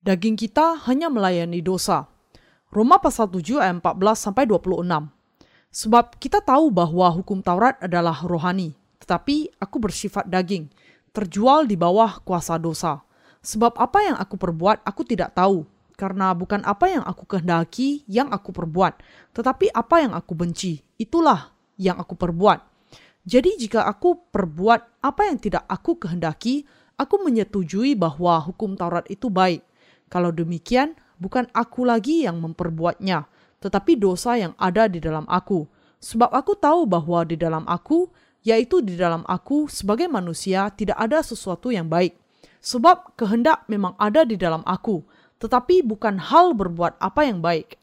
Daging kita hanya melayani dosa. Roma pasal 7 ayat 14 sampai 26. Sebab kita tahu bahwa hukum Taurat adalah rohani, tetapi aku bersifat daging, terjual di bawah kuasa dosa. Sebab apa yang aku perbuat aku tidak tahu, karena bukan apa yang aku kehendaki yang aku perbuat, tetapi apa yang aku benci, itulah yang aku perbuat. Jadi jika aku perbuat apa yang tidak aku kehendaki, aku menyetujui bahwa hukum Taurat itu baik. Kalau demikian, bukan aku lagi yang memperbuatnya, tetapi dosa yang ada di dalam aku. Sebab aku tahu bahwa di dalam aku, yaitu di dalam aku sebagai manusia, tidak ada sesuatu yang baik. Sebab kehendak memang ada di dalam aku, tetapi bukan hal berbuat apa yang baik.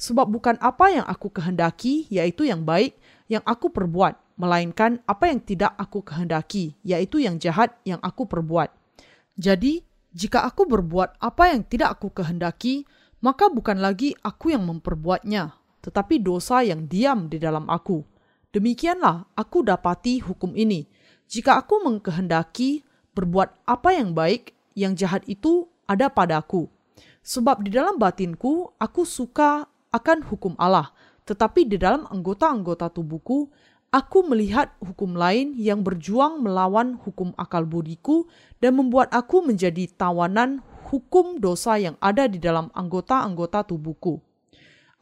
Sebab bukan apa yang aku kehendaki, yaitu yang baik, yang aku perbuat, melainkan apa yang tidak aku kehendaki, yaitu yang jahat yang aku perbuat. Jadi, jika aku berbuat apa yang tidak aku kehendaki, maka bukan lagi aku yang memperbuatnya, tetapi dosa yang diam di dalam aku. Demikianlah aku dapati hukum ini. Jika aku mengkehendaki berbuat apa yang baik, yang jahat itu ada padaku. Sebab di dalam batinku aku suka akan hukum Allah, tetapi di dalam anggota-anggota tubuhku aku melihat hukum lain yang berjuang melawan hukum akal budiku dan membuat aku menjadi tawanan hukum dosa yang ada di dalam anggota-anggota tubuhku.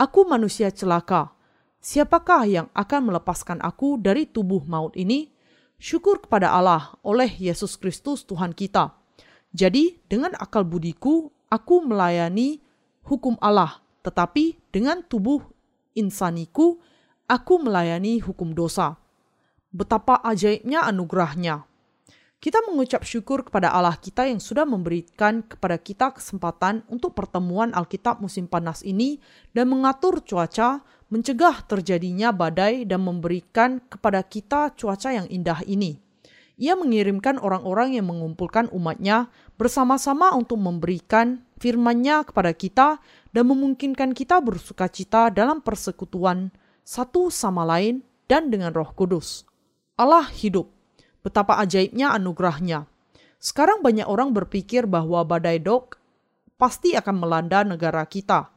Aku manusia celaka. Siapakah yang akan melepaskan aku dari tubuh maut ini? Syukur kepada Allah oleh Yesus Kristus Tuhan kita. Jadi, dengan akal budiku, aku melayani hukum Allah, tetapi dengan tubuh insaniku, aku melayani hukum dosa. Betapa ajaibnya anugerahnya. Kita mengucap syukur kepada Allah kita yang sudah memberikan kepada kita kesempatan untuk pertemuan Alkitab musim panas ini dan mengatur cuaca, mencegah terjadinya badai dan memberikan kepada kita cuaca yang indah ini. Ia mengirimkan orang-orang yang mengumpulkan umatnya bersama-sama untuk memberikan firman-Nya kepada kita dan memungkinkan kita bersuka cita dalam persekutuan satu sama lain dan dengan roh kudus. Allah hidup. Betapa ajaibnya anugerahnya. Sekarang banyak orang berpikir bahwa badai dok pasti akan melanda negara kita.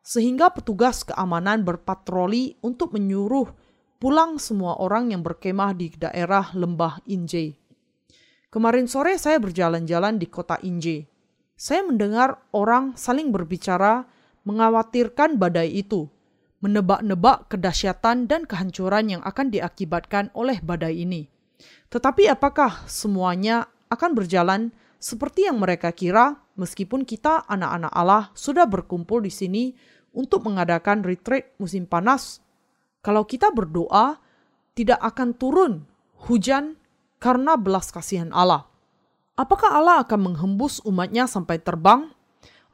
Sehingga petugas keamanan berpatroli untuk menyuruh pulang semua orang yang berkemah di daerah lembah Inje. Kemarin sore saya berjalan-jalan di kota Inje. Saya mendengar orang saling berbicara mengkhawatirkan badai itu menebak-nebak kedahsyatan dan kehancuran yang akan diakibatkan oleh badai ini. Tetapi apakah semuanya akan berjalan seperti yang mereka kira meskipun kita anak-anak Allah sudah berkumpul di sini untuk mengadakan retreat musim panas? Kalau kita berdoa, tidak akan turun hujan karena belas kasihan Allah. Apakah Allah akan menghembus umatnya sampai terbang?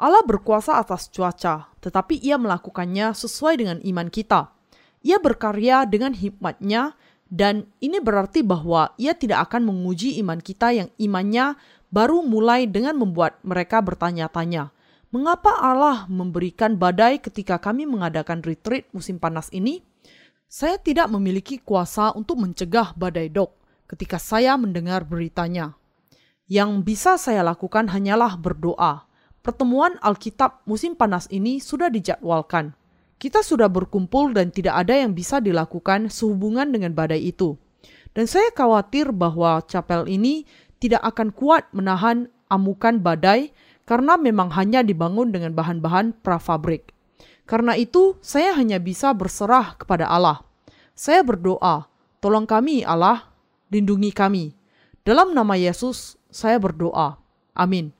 Allah berkuasa atas cuaca, tetapi ia melakukannya sesuai dengan iman kita. Ia berkarya dengan hikmatnya, dan ini berarti bahwa ia tidak akan menguji iman kita yang imannya baru mulai dengan membuat mereka bertanya-tanya. Mengapa Allah memberikan badai ketika kami mengadakan retreat musim panas ini? Saya tidak memiliki kuasa untuk mencegah badai dok ketika saya mendengar beritanya. Yang bisa saya lakukan hanyalah berdoa pertemuan Alkitab musim panas ini sudah dijadwalkan. Kita sudah berkumpul dan tidak ada yang bisa dilakukan sehubungan dengan badai itu. Dan saya khawatir bahwa chapel ini tidak akan kuat menahan amukan badai karena memang hanya dibangun dengan bahan-bahan prafabrik. Karena itu, saya hanya bisa berserah kepada Allah. Saya berdoa, tolong kami Allah, lindungi kami. Dalam nama Yesus, saya berdoa. Amin.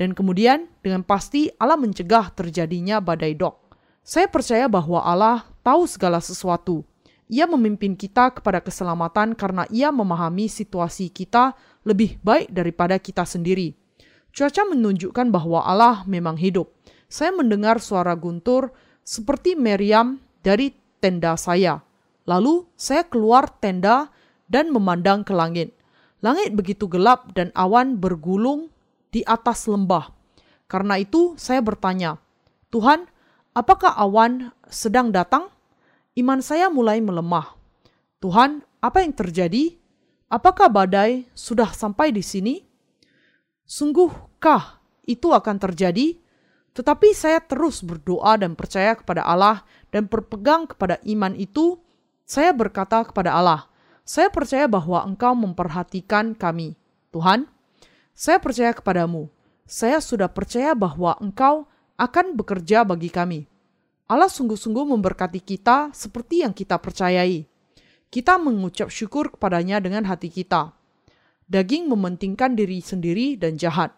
Dan kemudian dengan pasti Allah mencegah terjadinya badai dok. Saya percaya bahwa Allah tahu segala sesuatu. Ia memimpin kita kepada keselamatan karena ia memahami situasi kita lebih baik daripada kita sendiri. Cuaca menunjukkan bahwa Allah memang hidup. Saya mendengar suara guntur seperti meriam dari tenda saya. Lalu saya keluar tenda dan memandang ke langit. Langit begitu gelap dan awan bergulung di atas lembah. Karena itu saya bertanya, Tuhan, apakah awan sedang datang? Iman saya mulai melemah. Tuhan, apa yang terjadi? Apakah badai sudah sampai di sini? Sungguhkah itu akan terjadi? Tetapi saya terus berdoa dan percaya kepada Allah dan berpegang kepada iman itu, saya berkata kepada Allah, saya percaya bahwa Engkau memperhatikan kami. Tuhan, saya percaya kepadamu. Saya sudah percaya bahwa Engkau akan bekerja bagi kami. Allah sungguh-sungguh memberkati kita seperti yang kita percayai. Kita mengucap syukur kepadanya dengan hati kita. Daging mementingkan diri sendiri dan jahat.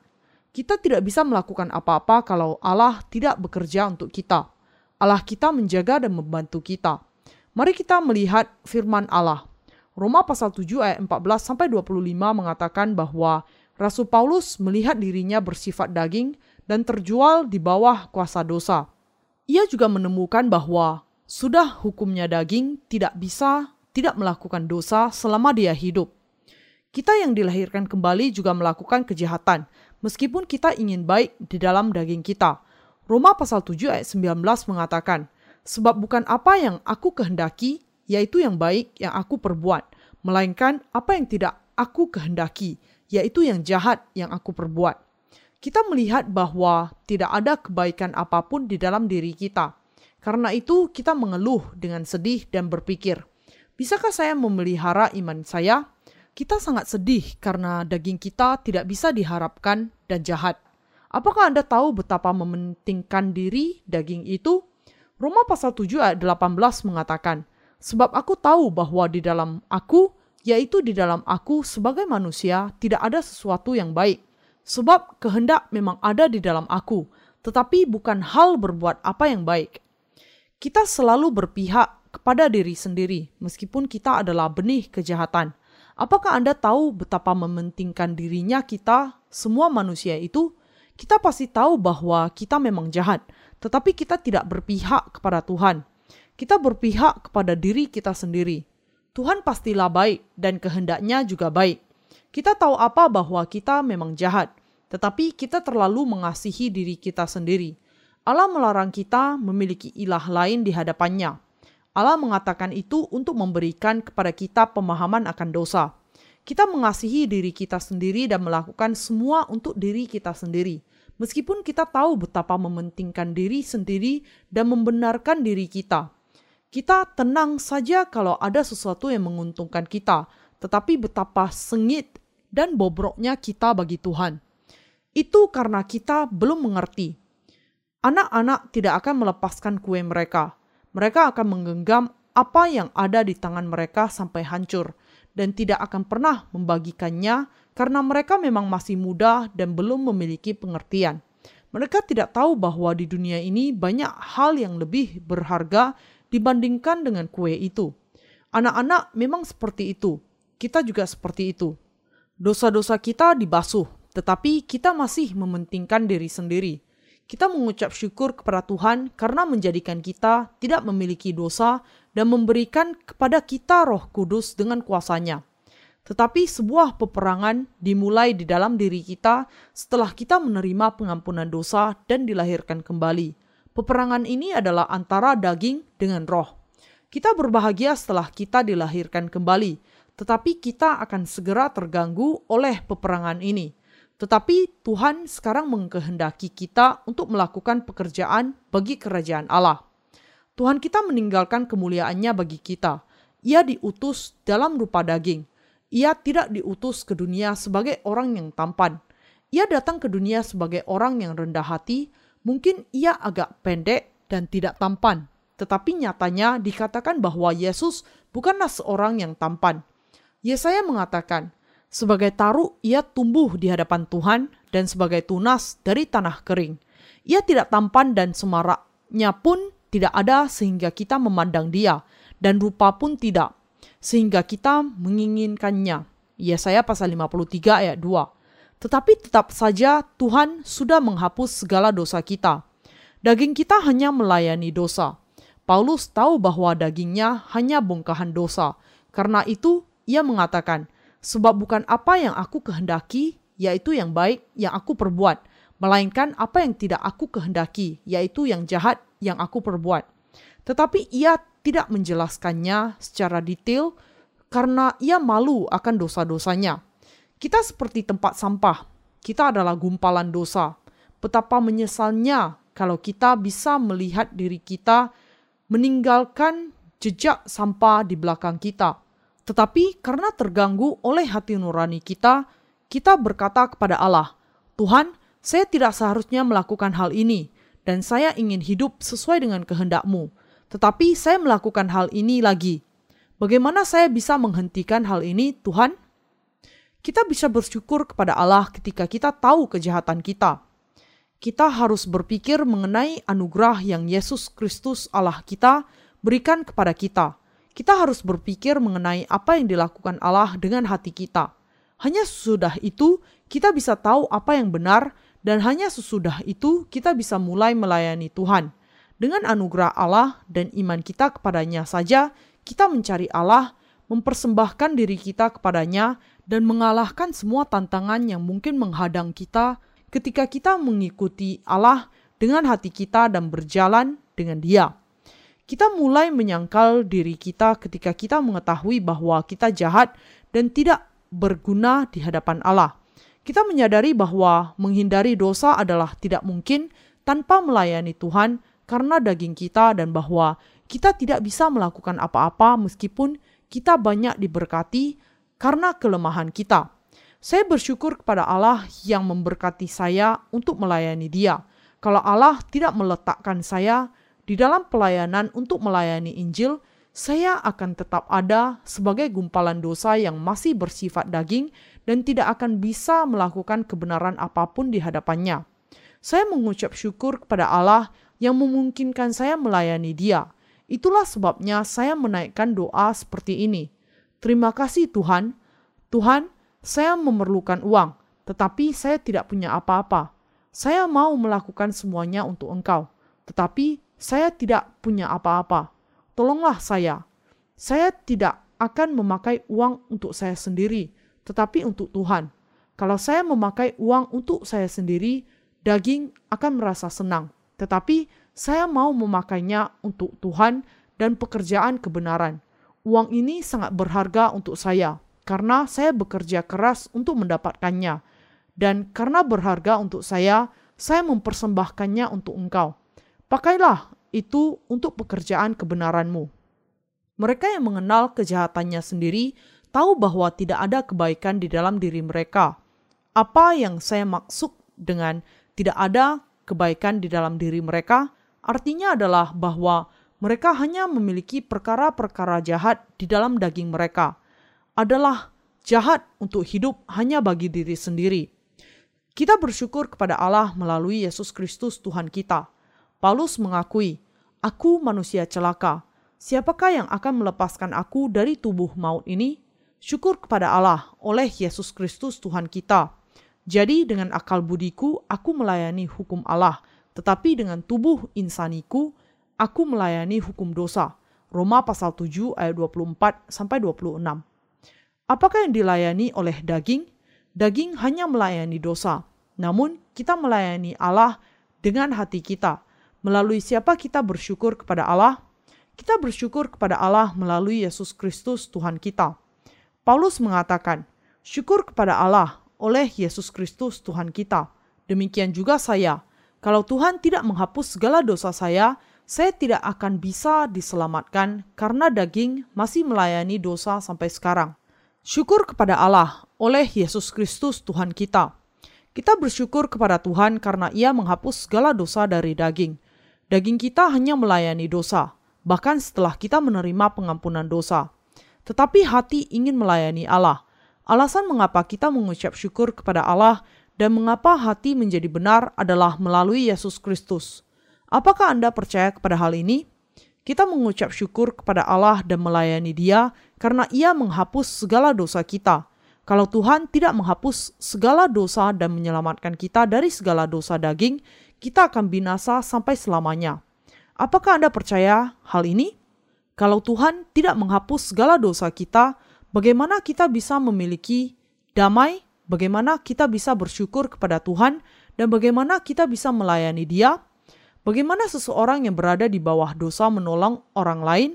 Kita tidak bisa melakukan apa-apa kalau Allah tidak bekerja untuk kita. Allah kita menjaga dan membantu kita. Mari kita melihat firman Allah. Roma pasal 7 ayat 14 sampai 25 mengatakan bahwa Rasul Paulus melihat dirinya bersifat daging dan terjual di bawah kuasa dosa. Ia juga menemukan bahwa sudah hukumnya daging tidak bisa tidak melakukan dosa selama dia hidup. Kita yang dilahirkan kembali juga melakukan kejahatan, meskipun kita ingin baik di dalam daging kita. Roma pasal 7 ayat 19 mengatakan, Sebab bukan apa yang aku kehendaki, yaitu yang baik yang aku perbuat, melainkan apa yang tidak aku kehendaki, yaitu yang jahat yang aku perbuat. Kita melihat bahwa tidak ada kebaikan apa pun di dalam diri kita. Karena itu, kita mengeluh dengan sedih dan berpikir, "Bisakah saya memelihara iman saya?" Kita sangat sedih karena daging kita tidak bisa diharapkan dan jahat. Apakah Anda tahu betapa mementingkan diri daging itu? Roma pasal 7 ayat 18 mengatakan, Sebab aku tahu bahwa di dalam aku, yaitu di dalam aku sebagai manusia, tidak ada sesuatu yang baik. Sebab kehendak memang ada di dalam aku, tetapi bukan hal berbuat apa yang baik. Kita selalu berpihak kepada diri sendiri, meskipun kita adalah benih kejahatan. Apakah Anda tahu betapa mementingkan dirinya kita, semua manusia itu? Kita pasti tahu bahwa kita memang jahat, tetapi kita tidak berpihak kepada Tuhan. Kita berpihak kepada diri kita sendiri. Tuhan pastilah baik dan kehendaknya juga baik. Kita tahu apa bahwa kita memang jahat, tetapi kita terlalu mengasihi diri kita sendiri. Allah melarang kita memiliki ilah lain di hadapannya. Allah mengatakan itu untuk memberikan kepada kita pemahaman akan dosa. Kita mengasihi diri kita sendiri dan melakukan semua untuk diri kita sendiri. Meskipun kita tahu betapa mementingkan diri sendiri dan membenarkan diri kita. Kita tenang saja kalau ada sesuatu yang menguntungkan kita, tetapi betapa sengit dan bobroknya kita bagi Tuhan. Itu karena kita belum mengerti. Anak-anak tidak akan melepaskan kue mereka mereka akan menggenggam apa yang ada di tangan mereka sampai hancur dan tidak akan pernah membagikannya karena mereka memang masih muda dan belum memiliki pengertian. Mereka tidak tahu bahwa di dunia ini banyak hal yang lebih berharga dibandingkan dengan kue itu. Anak-anak memang seperti itu. Kita juga seperti itu. Dosa-dosa kita dibasuh, tetapi kita masih mementingkan diri sendiri. Kita mengucap syukur kepada Tuhan karena menjadikan kita tidak memiliki dosa dan memberikan kepada kita roh kudus dengan kuasanya. Tetapi sebuah peperangan dimulai di dalam diri kita setelah kita menerima pengampunan dosa dan dilahirkan kembali. Peperangan ini adalah antara daging dengan roh. Kita berbahagia setelah kita dilahirkan kembali, tetapi kita akan segera terganggu oleh peperangan ini. Tetapi Tuhan sekarang mengkehendaki kita untuk melakukan pekerjaan bagi kerajaan Allah. Tuhan kita meninggalkan kemuliaannya bagi kita. Ia diutus dalam rupa daging. Ia tidak diutus ke dunia sebagai orang yang tampan. Ia datang ke dunia sebagai orang yang rendah hati. Mungkin ia agak pendek dan tidak tampan, tetapi nyatanya dikatakan bahwa Yesus bukanlah seorang yang tampan. Yesaya mengatakan, sebagai taru, ia tumbuh di hadapan Tuhan dan sebagai tunas dari tanah kering. Ia tidak tampan dan semaraknya pun tidak ada sehingga kita memandang dia, dan rupa pun tidak, sehingga kita menginginkannya. Yesaya pasal 53 ayat 2. Tetapi tetap saja Tuhan sudah menghapus segala dosa kita. Daging kita hanya melayani dosa. Paulus tahu bahwa dagingnya hanya bongkahan dosa. Karena itu, ia mengatakan, Sebab bukan apa yang aku kehendaki, yaitu yang baik yang aku perbuat, melainkan apa yang tidak aku kehendaki, yaitu yang jahat yang aku perbuat. Tetapi ia tidak menjelaskannya secara detail karena ia malu akan dosa-dosanya. Kita seperti tempat sampah, kita adalah gumpalan dosa. Betapa menyesalnya kalau kita bisa melihat diri kita meninggalkan jejak sampah di belakang kita. Tetapi karena terganggu oleh hati nurani kita, kita berkata kepada Allah, "Tuhan, saya tidak seharusnya melakukan hal ini, dan saya ingin hidup sesuai dengan kehendak-Mu. Tetapi saya melakukan hal ini lagi. Bagaimana saya bisa menghentikan hal ini, Tuhan?" Kita bisa bersyukur kepada Allah ketika kita tahu kejahatan kita. Kita harus berpikir mengenai anugerah yang Yesus Kristus Allah kita berikan kepada kita. Kita harus berpikir mengenai apa yang dilakukan Allah dengan hati kita. Hanya sesudah itu kita bisa tahu apa yang benar dan hanya sesudah itu kita bisa mulai melayani Tuhan. Dengan anugerah Allah dan iman kita kepadanya saja, kita mencari Allah, mempersembahkan diri kita kepadanya, dan mengalahkan semua tantangan yang mungkin menghadang kita ketika kita mengikuti Allah dengan hati kita dan berjalan dengan Dia. Kita mulai menyangkal diri kita ketika kita mengetahui bahwa kita jahat dan tidak berguna di hadapan Allah. Kita menyadari bahwa menghindari dosa adalah tidak mungkin tanpa melayani Tuhan karena daging kita dan bahwa kita tidak bisa melakukan apa-apa meskipun kita banyak diberkati karena kelemahan kita. Saya bersyukur kepada Allah yang memberkati saya untuk melayani Dia. Kalau Allah tidak meletakkan saya di dalam pelayanan untuk melayani Injil, saya akan tetap ada sebagai gumpalan dosa yang masih bersifat daging dan tidak akan bisa melakukan kebenaran apa pun di hadapannya. Saya mengucap syukur kepada Allah yang memungkinkan saya melayani Dia. Itulah sebabnya saya menaikkan doa seperti ini. Terima kasih Tuhan. Tuhan, saya memerlukan uang, tetapi saya tidak punya apa-apa. Saya mau melakukan semuanya untuk engkau, tetapi saya tidak punya apa-apa. Tolonglah saya. Saya tidak akan memakai uang untuk saya sendiri, tetapi untuk Tuhan. Kalau saya memakai uang untuk saya sendiri, daging akan merasa senang, tetapi saya mau memakainya untuk Tuhan dan pekerjaan kebenaran uang ini sangat berharga untuk saya karena saya bekerja keras untuk mendapatkannya. Dan karena berharga untuk saya, saya mempersembahkannya untuk engkau. Pakailah itu untuk pekerjaan kebenaranmu. Mereka yang mengenal kejahatannya sendiri tahu bahwa tidak ada kebaikan di dalam diri mereka. Apa yang saya maksud dengan tidak ada kebaikan di dalam diri mereka? Artinya adalah bahwa mereka hanya memiliki perkara-perkara jahat di dalam daging mereka, adalah jahat untuk hidup hanya bagi diri sendiri. Kita bersyukur kepada Allah melalui Yesus Kristus Tuhan kita. Paulus mengakui, "Aku manusia celaka. Siapakah yang akan melepaskan aku dari tubuh maut ini?" Syukur kepada Allah oleh Yesus Kristus Tuhan kita. Jadi dengan akal budiku aku melayani hukum Allah, tetapi dengan tubuh insaniku aku melayani hukum dosa. Roma pasal 7 ayat 24 sampai 26. Apakah yang dilayani oleh daging? Daging hanya melayani dosa. Namun kita melayani Allah dengan hati kita. Melalui siapa kita bersyukur kepada Allah? Kita bersyukur kepada Allah melalui Yesus Kristus Tuhan kita. Paulus mengatakan, "Syukur kepada Allah oleh Yesus Kristus Tuhan kita." Demikian juga saya. Kalau Tuhan tidak menghapus segala dosa saya, saya tidak akan bisa diselamatkan karena daging masih melayani dosa sampai sekarang. Syukur kepada Allah oleh Yesus Kristus Tuhan kita. Kita bersyukur kepada Tuhan karena Ia menghapus segala dosa dari daging. Daging kita hanya melayani dosa, bahkan setelah kita menerima pengampunan dosa. Tetapi hati ingin melayani Allah. Alasan mengapa kita mengucap syukur kepada Allah dan mengapa hati menjadi benar adalah melalui Yesus Kristus. Apakah Anda percaya kepada hal ini? Kita mengucap syukur kepada Allah dan melayani Dia karena Ia menghapus segala dosa kita. Kalau Tuhan tidak menghapus segala dosa dan menyelamatkan kita dari segala dosa daging, kita akan binasa sampai selamanya. Apakah Anda percaya hal ini? Kalau Tuhan tidak menghapus segala dosa kita, bagaimana kita bisa memiliki damai? Bagaimana kita bisa bersyukur kepada Tuhan? Dan bagaimana kita bisa melayani Dia? Bagaimana seseorang yang berada di bawah dosa menolong orang lain?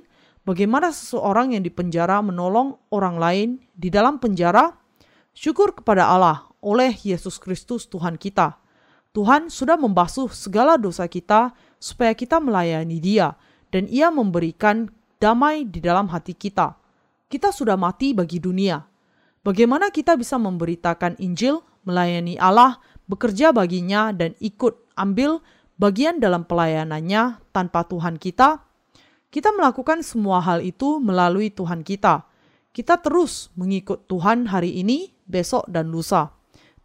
Bagaimana seseorang yang di penjara menolong orang lain di dalam penjara? Syukur kepada Allah oleh Yesus Kristus Tuhan kita. Tuhan sudah membasuh segala dosa kita supaya kita melayani Dia, dan Ia memberikan damai di dalam hati kita. Kita sudah mati bagi dunia. Bagaimana kita bisa memberitakan Injil, melayani Allah, bekerja baginya, dan ikut ambil bagian dalam pelayanannya tanpa Tuhan kita? Kita melakukan semua hal itu melalui Tuhan kita. Kita terus mengikut Tuhan hari ini, besok, dan lusa.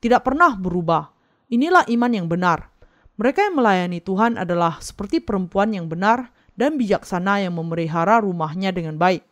Tidak pernah berubah. Inilah iman yang benar. Mereka yang melayani Tuhan adalah seperti perempuan yang benar dan bijaksana yang memelihara rumahnya dengan baik.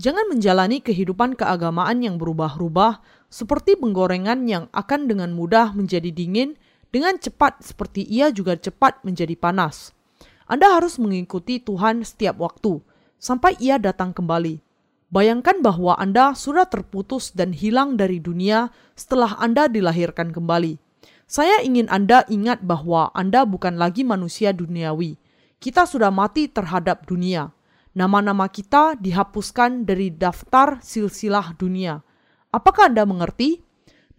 Jangan menjalani kehidupan keagamaan yang berubah-ubah seperti penggorengan yang akan dengan mudah menjadi dingin dengan cepat seperti ia juga cepat menjadi panas. Anda harus mengikuti Tuhan setiap waktu sampai ia datang kembali. Bayangkan bahwa Anda sudah terputus dan hilang dari dunia setelah Anda dilahirkan kembali. Saya ingin Anda ingat bahwa Anda bukan lagi manusia duniawi. Kita sudah mati terhadap dunia. Nama-nama kita dihapuskan dari daftar silsilah dunia. Apakah Anda mengerti?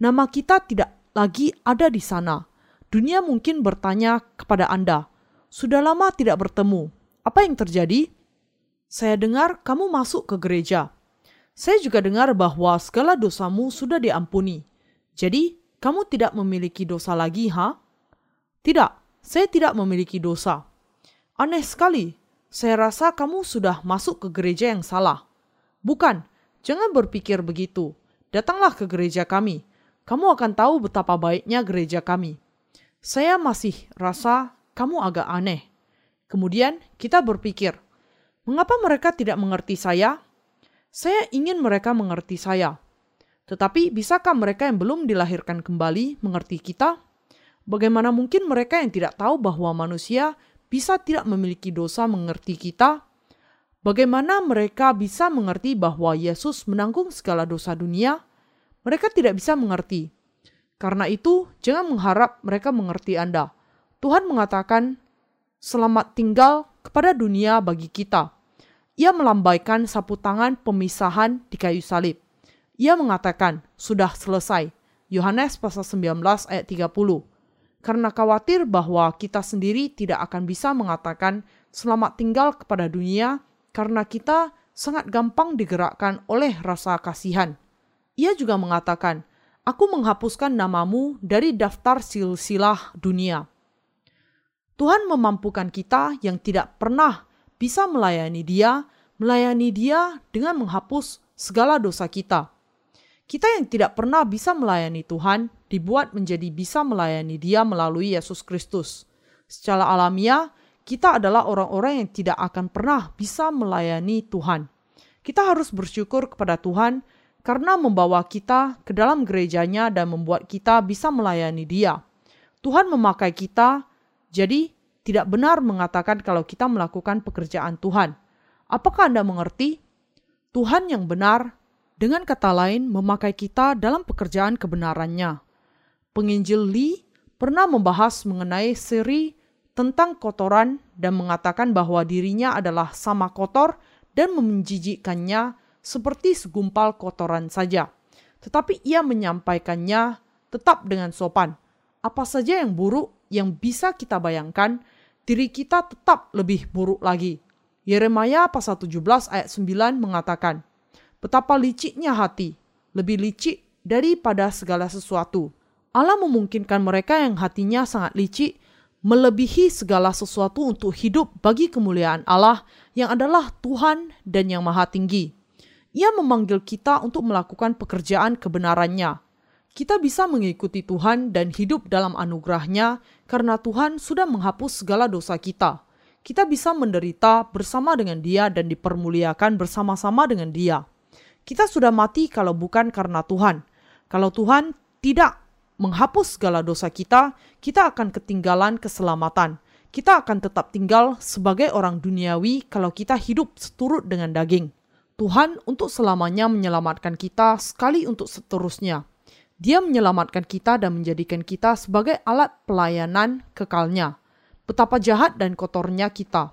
Nama kita tidak lagi ada di sana dunia mungkin bertanya kepada Anda, "Sudah lama tidak bertemu, apa yang terjadi?" Saya dengar kamu masuk ke gereja. Saya juga dengar bahwa segala dosamu sudah diampuni. Jadi, kamu tidak memiliki dosa lagi, ha? Tidak, saya tidak memiliki dosa. Aneh sekali, saya rasa kamu sudah masuk ke gereja yang salah. Bukan, jangan berpikir begitu. Datanglah ke gereja kami. Kamu akan tahu betapa baiknya gereja kami saya masih rasa kamu agak aneh. Kemudian kita berpikir, mengapa mereka tidak mengerti saya? Saya ingin mereka mengerti saya. Tetapi bisakah mereka yang belum dilahirkan kembali mengerti kita? Bagaimana mungkin mereka yang tidak tahu bahwa manusia bisa tidak memiliki dosa mengerti kita? Bagaimana mereka bisa mengerti bahwa Yesus menanggung segala dosa dunia? Mereka tidak bisa mengerti karena itu, jangan mengharap mereka mengerti Anda. Tuhan mengatakan, "Selamat tinggal kepada dunia bagi kita." Ia melambaikan sapu tangan pemisahan di kayu salib. Ia mengatakan, "Sudah selesai." Yohanes pasal 19 ayat 30. Karena khawatir bahwa kita sendiri tidak akan bisa mengatakan selamat tinggal kepada dunia karena kita sangat gampang digerakkan oleh rasa kasihan. Ia juga mengatakan, aku menghapuskan namamu dari daftar silsilah dunia. Tuhan memampukan kita yang tidak pernah bisa melayani Dia, melayani Dia dengan menghapus segala dosa kita. Kita yang tidak pernah bisa melayani Tuhan dibuat menjadi bisa melayani Dia melalui Yesus Kristus. Secara alamiah, kita adalah orang-orang yang tidak akan pernah bisa melayani Tuhan. Kita harus bersyukur kepada Tuhan karena membawa kita ke dalam gerejanya dan membuat kita bisa melayani Dia. Tuhan memakai kita, jadi tidak benar mengatakan kalau kita melakukan pekerjaan Tuhan. Apakah Anda mengerti? Tuhan yang benar, dengan kata lain, memakai kita dalam pekerjaan kebenarannya. Penginjil Lee pernah membahas mengenai seri tentang kotoran dan mengatakan bahwa dirinya adalah sama kotor dan menjijikkannya seperti segumpal kotoran saja. Tetapi ia menyampaikannya tetap dengan sopan. Apa saja yang buruk yang bisa kita bayangkan, diri kita tetap lebih buruk lagi. Yeremia pasal 17 ayat 9 mengatakan, Betapa liciknya hati, lebih licik daripada segala sesuatu. Allah memungkinkan mereka yang hatinya sangat licik melebihi segala sesuatu untuk hidup bagi kemuliaan Allah yang adalah Tuhan dan yang Maha Tinggi. Ia memanggil kita untuk melakukan pekerjaan kebenarannya. Kita bisa mengikuti Tuhan dan hidup dalam anugerahnya karena Tuhan sudah menghapus segala dosa kita. Kita bisa menderita bersama dengan dia dan dipermuliakan bersama-sama dengan dia. Kita sudah mati kalau bukan karena Tuhan. Kalau Tuhan tidak menghapus segala dosa kita, kita akan ketinggalan keselamatan. Kita akan tetap tinggal sebagai orang duniawi kalau kita hidup seturut dengan daging. Tuhan untuk selamanya menyelamatkan kita sekali untuk seterusnya. Dia menyelamatkan kita dan menjadikan kita sebagai alat pelayanan kekalnya. Betapa jahat dan kotornya kita.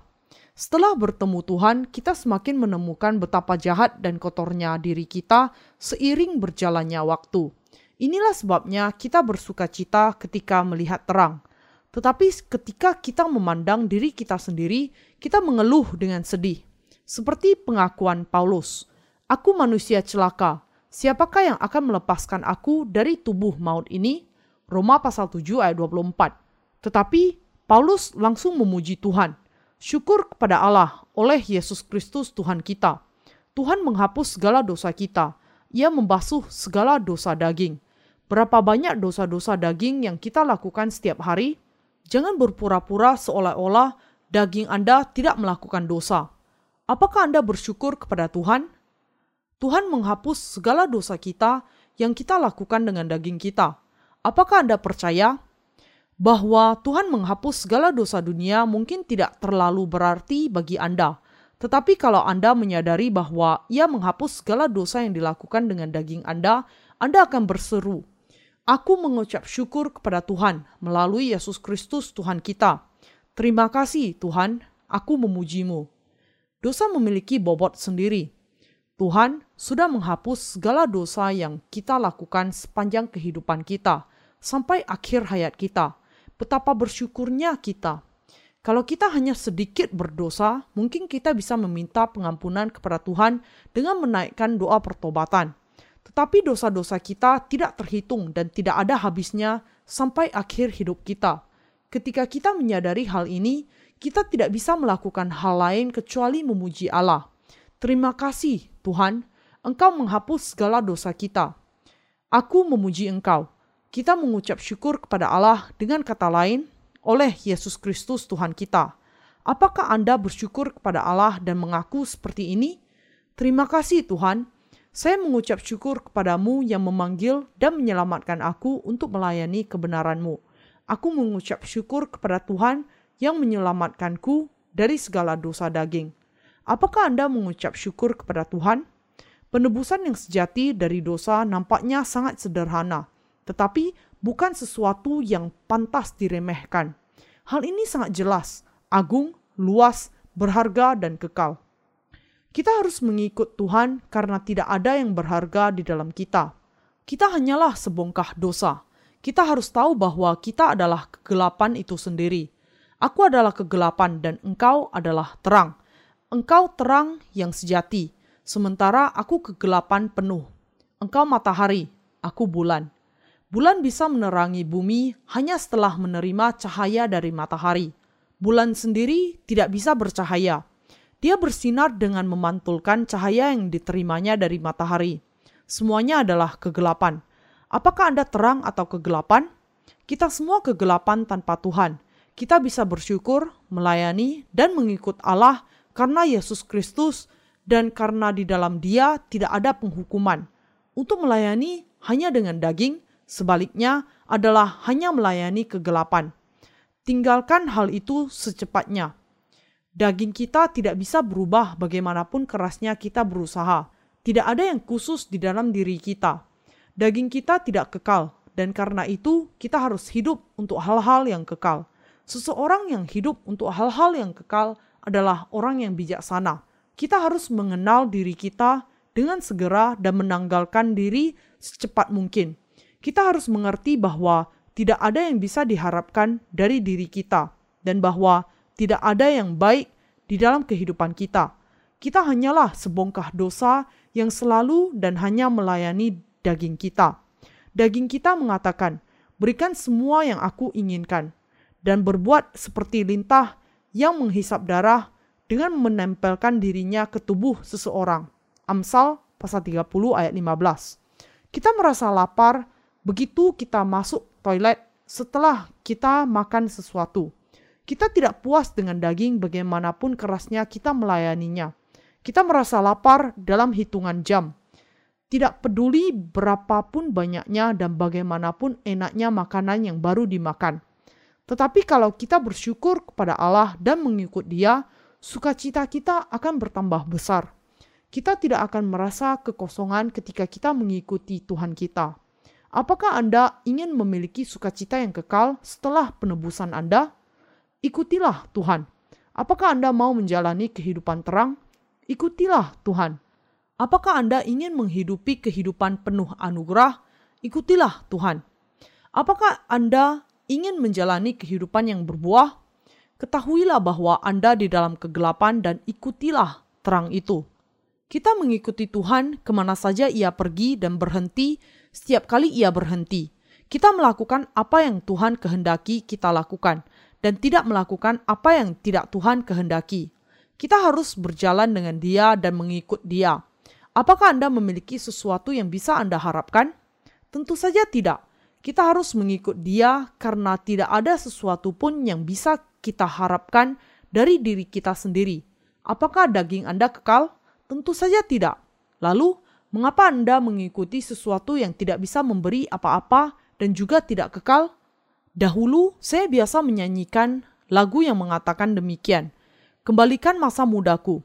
Setelah bertemu Tuhan, kita semakin menemukan betapa jahat dan kotornya diri kita seiring berjalannya waktu. Inilah sebabnya kita bersuka cita ketika melihat terang. Tetapi ketika kita memandang diri kita sendiri, kita mengeluh dengan sedih. Seperti pengakuan Paulus, Aku manusia celaka, siapakah yang akan melepaskan aku dari tubuh maut ini? Roma pasal 7 ayat 24. Tetapi Paulus langsung memuji Tuhan. Syukur kepada Allah oleh Yesus Kristus Tuhan kita. Tuhan menghapus segala dosa kita. Ia membasuh segala dosa daging. Berapa banyak dosa-dosa daging yang kita lakukan setiap hari? Jangan berpura-pura seolah-olah daging Anda tidak melakukan dosa. Apakah Anda bersyukur kepada Tuhan? Tuhan menghapus segala dosa kita yang kita lakukan dengan daging kita. Apakah Anda percaya bahwa Tuhan menghapus segala dosa dunia mungkin tidak terlalu berarti bagi Anda? Tetapi kalau Anda menyadari bahwa Ia menghapus segala dosa yang dilakukan dengan daging Anda, Anda akan berseru, Aku mengucap syukur kepada Tuhan melalui Yesus Kristus Tuhan kita. Terima kasih Tuhan, aku memujimu. Dosa memiliki bobot sendiri. Tuhan sudah menghapus segala dosa yang kita lakukan sepanjang kehidupan kita sampai akhir hayat kita. Betapa bersyukurnya kita. Kalau kita hanya sedikit berdosa, mungkin kita bisa meminta pengampunan kepada Tuhan dengan menaikkan doa pertobatan. Tetapi dosa-dosa kita tidak terhitung dan tidak ada habisnya sampai akhir hidup kita. Ketika kita menyadari hal ini, kita tidak bisa melakukan hal lain kecuali memuji Allah. Terima kasih, Tuhan, Engkau menghapus segala dosa kita. Aku memuji Engkau. Kita mengucap syukur kepada Allah dengan kata lain, oleh Yesus Kristus Tuhan kita. Apakah Anda bersyukur kepada Allah dan mengaku seperti ini? Terima kasih Tuhan, saya mengucap syukur kepadamu yang memanggil dan menyelamatkan aku untuk melayani kebenaranmu. Aku mengucap syukur kepada Tuhan yang menyelamatkanku dari segala dosa daging. Apakah Anda mengucap syukur kepada Tuhan? Penebusan yang sejati dari dosa nampaknya sangat sederhana, tetapi bukan sesuatu yang pantas diremehkan. Hal ini sangat jelas, agung, luas, berharga, dan kekal. Kita harus mengikut Tuhan karena tidak ada yang berharga di dalam kita. Kita hanyalah sebongkah dosa. Kita harus tahu bahwa kita adalah kegelapan itu sendiri. Aku adalah kegelapan dan engkau adalah terang. Engkau terang yang sejati, sementara aku kegelapan penuh. Engkau matahari, aku bulan. Bulan bisa menerangi bumi hanya setelah menerima cahaya dari matahari. Bulan sendiri tidak bisa bercahaya dia bersinar dengan memantulkan cahaya yang diterimanya dari matahari. Semuanya adalah kegelapan. Apakah Anda terang atau kegelapan? Kita semua kegelapan tanpa Tuhan. Kita bisa bersyukur, melayani, dan mengikut Allah karena Yesus Kristus dan karena di dalam Dia tidak ada penghukuman. Untuk melayani hanya dengan daging, sebaliknya adalah hanya melayani kegelapan. Tinggalkan hal itu secepatnya Daging kita tidak bisa berubah bagaimanapun kerasnya kita berusaha. Tidak ada yang khusus di dalam diri kita. Daging kita tidak kekal, dan karena itu kita harus hidup untuk hal-hal yang kekal. Seseorang yang hidup untuk hal-hal yang kekal adalah orang yang bijaksana. Kita harus mengenal diri kita dengan segera dan menanggalkan diri secepat mungkin. Kita harus mengerti bahwa tidak ada yang bisa diharapkan dari diri kita, dan bahwa tidak ada yang baik di dalam kehidupan kita. Kita hanyalah sebongkah dosa yang selalu dan hanya melayani daging kita. Daging kita mengatakan, "Berikan semua yang aku inginkan," dan berbuat seperti lintah yang menghisap darah dengan menempelkan dirinya ke tubuh seseorang. Amsal pasal 30 ayat 15. Kita merasa lapar begitu kita masuk toilet setelah kita makan sesuatu. Kita tidak puas dengan daging bagaimanapun kerasnya kita melayaninya. Kita merasa lapar dalam hitungan jam. Tidak peduli berapapun banyaknya dan bagaimanapun enaknya makanan yang baru dimakan. Tetapi kalau kita bersyukur kepada Allah dan mengikut Dia, sukacita kita akan bertambah besar. Kita tidak akan merasa kekosongan ketika kita mengikuti Tuhan kita. Apakah Anda ingin memiliki sukacita yang kekal setelah penebusan Anda? ikutilah Tuhan. Apakah Anda mau menjalani kehidupan terang? Ikutilah Tuhan. Apakah Anda ingin menghidupi kehidupan penuh anugerah? Ikutilah Tuhan. Apakah Anda ingin menjalani kehidupan yang berbuah, ketahuilah bahwa Anda di dalam kegelapan dan ikutilah terang itu. Kita mengikuti Tuhan ke mana saja Ia pergi dan berhenti setiap kali Ia berhenti. Kita melakukan apa yang Tuhan kehendaki kita lakukan dan tidak melakukan apa yang tidak Tuhan kehendaki. Kita harus berjalan dengan Dia dan mengikut Dia. Apakah Anda memiliki sesuatu yang bisa Anda harapkan? Tentu saja tidak. Kita harus mengikut Dia karena tidak ada sesuatu pun yang bisa kita harapkan dari diri kita sendiri. Apakah daging Anda kekal? Tentu saja tidak. Lalu, mengapa Anda mengikuti sesuatu yang tidak bisa memberi apa-apa dan juga tidak kekal? Dahulu, saya biasa menyanyikan lagu yang mengatakan demikian. Kembalikan masa mudaku.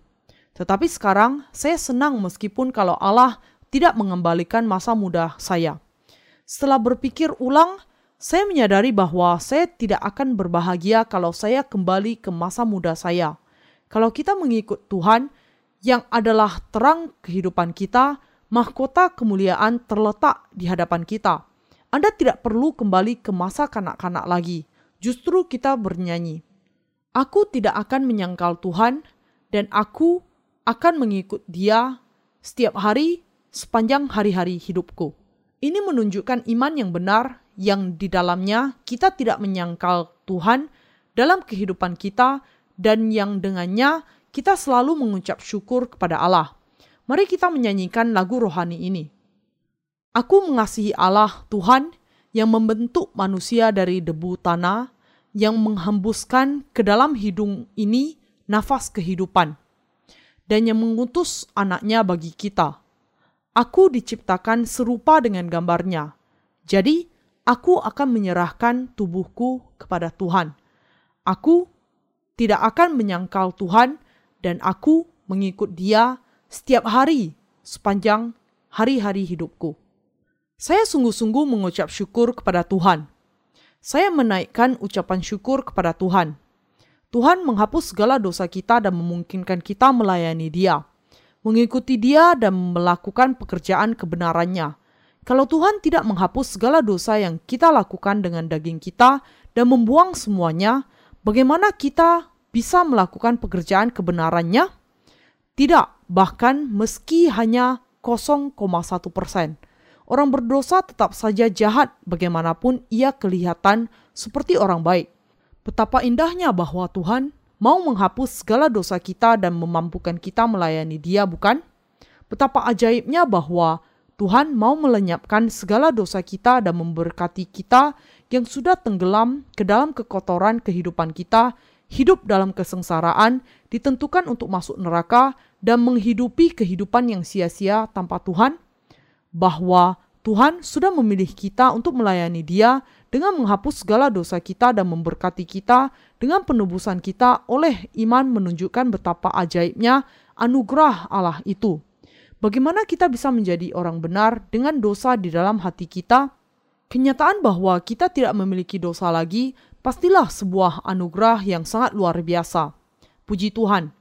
Tetapi sekarang, saya senang meskipun kalau Allah tidak mengembalikan masa muda saya. Setelah berpikir ulang, saya menyadari bahwa saya tidak akan berbahagia kalau saya kembali ke masa muda saya. Kalau kita mengikut Tuhan, yang adalah terang kehidupan kita, mahkota kemuliaan terletak di hadapan kita. Anda tidak perlu kembali ke masa kanak-kanak lagi. Justru kita bernyanyi. Aku tidak akan menyangkal Tuhan, dan aku akan mengikut Dia setiap hari sepanjang hari-hari hidupku. Ini menunjukkan iman yang benar yang di dalamnya kita tidak menyangkal Tuhan dalam kehidupan kita dan yang dengannya kita selalu mengucap syukur kepada Allah. Mari kita menyanyikan lagu rohani ini. Aku mengasihi Allah Tuhan yang membentuk manusia dari debu tanah, yang menghembuskan ke dalam hidung ini nafas kehidupan, dan yang mengutus anaknya bagi kita Aku diciptakan serupa dengan gambarnya. Jadi, aku akan menyerahkan tubuhku kepada Tuhan. Aku tidak akan menyangkal Tuhan dan aku mengikut dia setiap hari sepanjang hari-hari hidupku. Saya sungguh-sungguh mengucap syukur kepada Tuhan. Saya menaikkan ucapan syukur kepada Tuhan. Tuhan menghapus segala dosa kita dan memungkinkan kita melayani Dia mengikuti Dia dan melakukan pekerjaan kebenarannya. Kalau Tuhan tidak menghapus segala dosa yang kita lakukan dengan daging kita dan membuang semuanya, bagaimana kita bisa melakukan pekerjaan kebenarannya? Tidak, bahkan meski hanya 0,1 persen. Orang berdosa tetap saja jahat bagaimanapun ia kelihatan seperti orang baik. Betapa indahnya bahwa Tuhan mau menghapus segala dosa kita dan memampukan kita melayani Dia, bukan? Betapa ajaibnya bahwa Tuhan mau melenyapkan segala dosa kita dan memberkati kita yang sudah tenggelam ke dalam kekotoran kehidupan kita, hidup dalam kesengsaraan, ditentukan untuk masuk neraka, dan menghidupi kehidupan yang sia-sia tanpa Tuhan, bahwa Tuhan sudah memilih kita untuk melayani Dia dengan menghapus segala dosa kita dan memberkati kita dengan penebusan kita oleh iman menunjukkan betapa ajaibnya anugerah Allah itu. Bagaimana kita bisa menjadi orang benar dengan dosa di dalam hati kita? Kenyataan bahwa kita tidak memiliki dosa lagi pastilah sebuah anugerah yang sangat luar biasa. Puji Tuhan,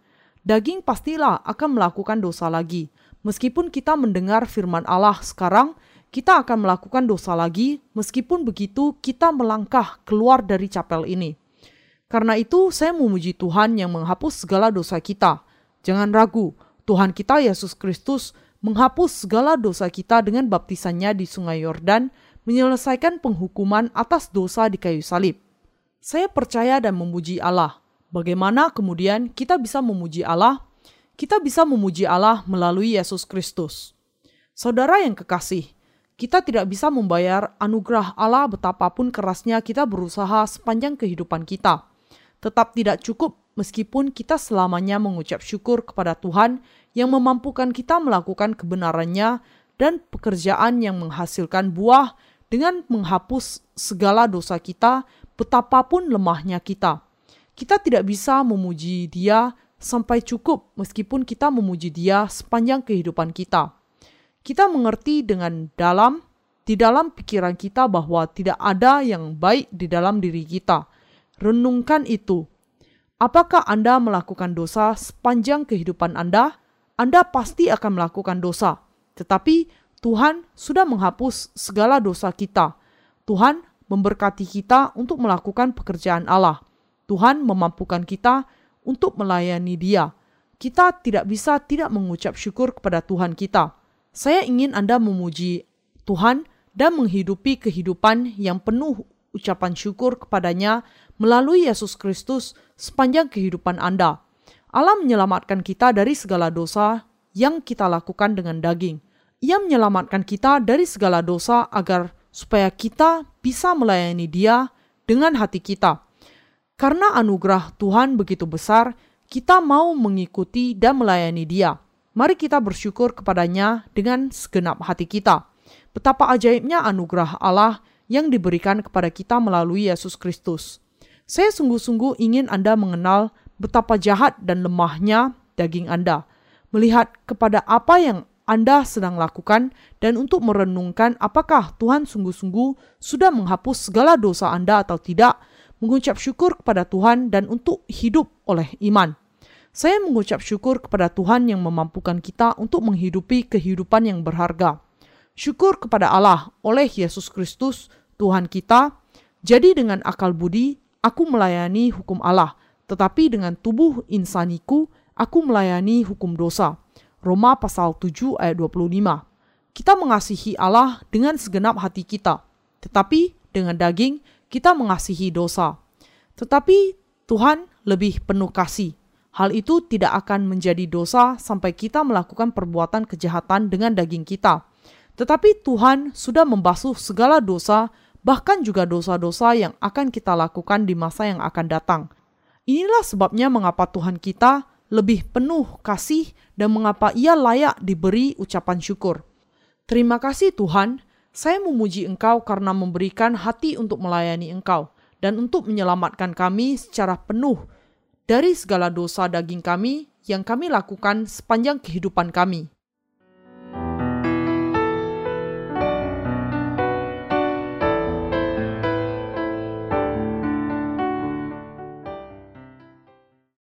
daging pastilah akan melakukan dosa lagi. Meskipun kita mendengar firman Allah sekarang, kita akan melakukan dosa lagi, meskipun begitu kita melangkah keluar dari capel ini. Karena itu, saya memuji Tuhan yang menghapus segala dosa kita. Jangan ragu, Tuhan kita Yesus Kristus menghapus segala dosa kita dengan baptisannya di Sungai Yordan, menyelesaikan penghukuman atas dosa di kayu salib. Saya percaya dan memuji Allah. Bagaimana kemudian kita bisa memuji Allah? Kita bisa memuji Allah melalui Yesus Kristus. Saudara yang kekasih, kita tidak bisa membayar anugerah Allah betapapun kerasnya kita berusaha sepanjang kehidupan kita. Tetap tidak cukup meskipun kita selamanya mengucap syukur kepada Tuhan yang memampukan kita melakukan kebenarannya dan pekerjaan yang menghasilkan buah dengan menghapus segala dosa kita betapapun lemahnya kita. Kita tidak bisa memuji dia sampai cukup meskipun kita memuji dia sepanjang kehidupan kita kita mengerti dengan dalam di dalam pikiran kita bahwa tidak ada yang baik di dalam diri kita. Renungkan itu. Apakah Anda melakukan dosa sepanjang kehidupan Anda? Anda pasti akan melakukan dosa. Tetapi Tuhan sudah menghapus segala dosa kita. Tuhan memberkati kita untuk melakukan pekerjaan Allah. Tuhan memampukan kita untuk melayani Dia. Kita tidak bisa tidak mengucap syukur kepada Tuhan kita. Saya ingin Anda memuji Tuhan dan menghidupi kehidupan yang penuh ucapan syukur kepadanya melalui Yesus Kristus sepanjang kehidupan Anda. Allah menyelamatkan kita dari segala dosa yang kita lakukan dengan daging. Ia menyelamatkan kita dari segala dosa agar supaya kita bisa melayani Dia dengan hati kita. Karena anugerah Tuhan begitu besar, kita mau mengikuti dan melayani Dia. Mari kita bersyukur kepadanya dengan segenap hati kita. Betapa ajaibnya anugerah Allah yang diberikan kepada kita melalui Yesus Kristus. Saya sungguh-sungguh ingin Anda mengenal betapa jahat dan lemahnya daging Anda, melihat kepada apa yang Anda sedang lakukan, dan untuk merenungkan apakah Tuhan sungguh-sungguh sudah menghapus segala dosa Anda atau tidak, mengucap syukur kepada Tuhan, dan untuk hidup oleh iman. Saya mengucap syukur kepada Tuhan yang memampukan kita untuk menghidupi kehidupan yang berharga syukur kepada Allah oleh Yesus Kristus, Tuhan kita. Jadi dengan akal budi, aku melayani hukum Allah, tetapi dengan tubuh insaniku, aku melayani hukum dosa. Roma pasal 7 ayat 25. Kita mengasihi Allah dengan segenap hati kita, tetapi dengan daging kita mengasihi dosa. Tetapi Tuhan lebih penuh kasih. Hal itu tidak akan menjadi dosa sampai kita melakukan perbuatan kejahatan dengan daging kita tetapi Tuhan sudah membasuh segala dosa, bahkan juga dosa-dosa yang akan kita lakukan di masa yang akan datang. Inilah sebabnya mengapa Tuhan kita lebih penuh kasih dan mengapa ia layak diberi ucapan syukur. Terima kasih Tuhan, saya memuji Engkau karena memberikan hati untuk melayani Engkau dan untuk menyelamatkan kami secara penuh dari segala dosa daging kami yang kami lakukan sepanjang kehidupan kami.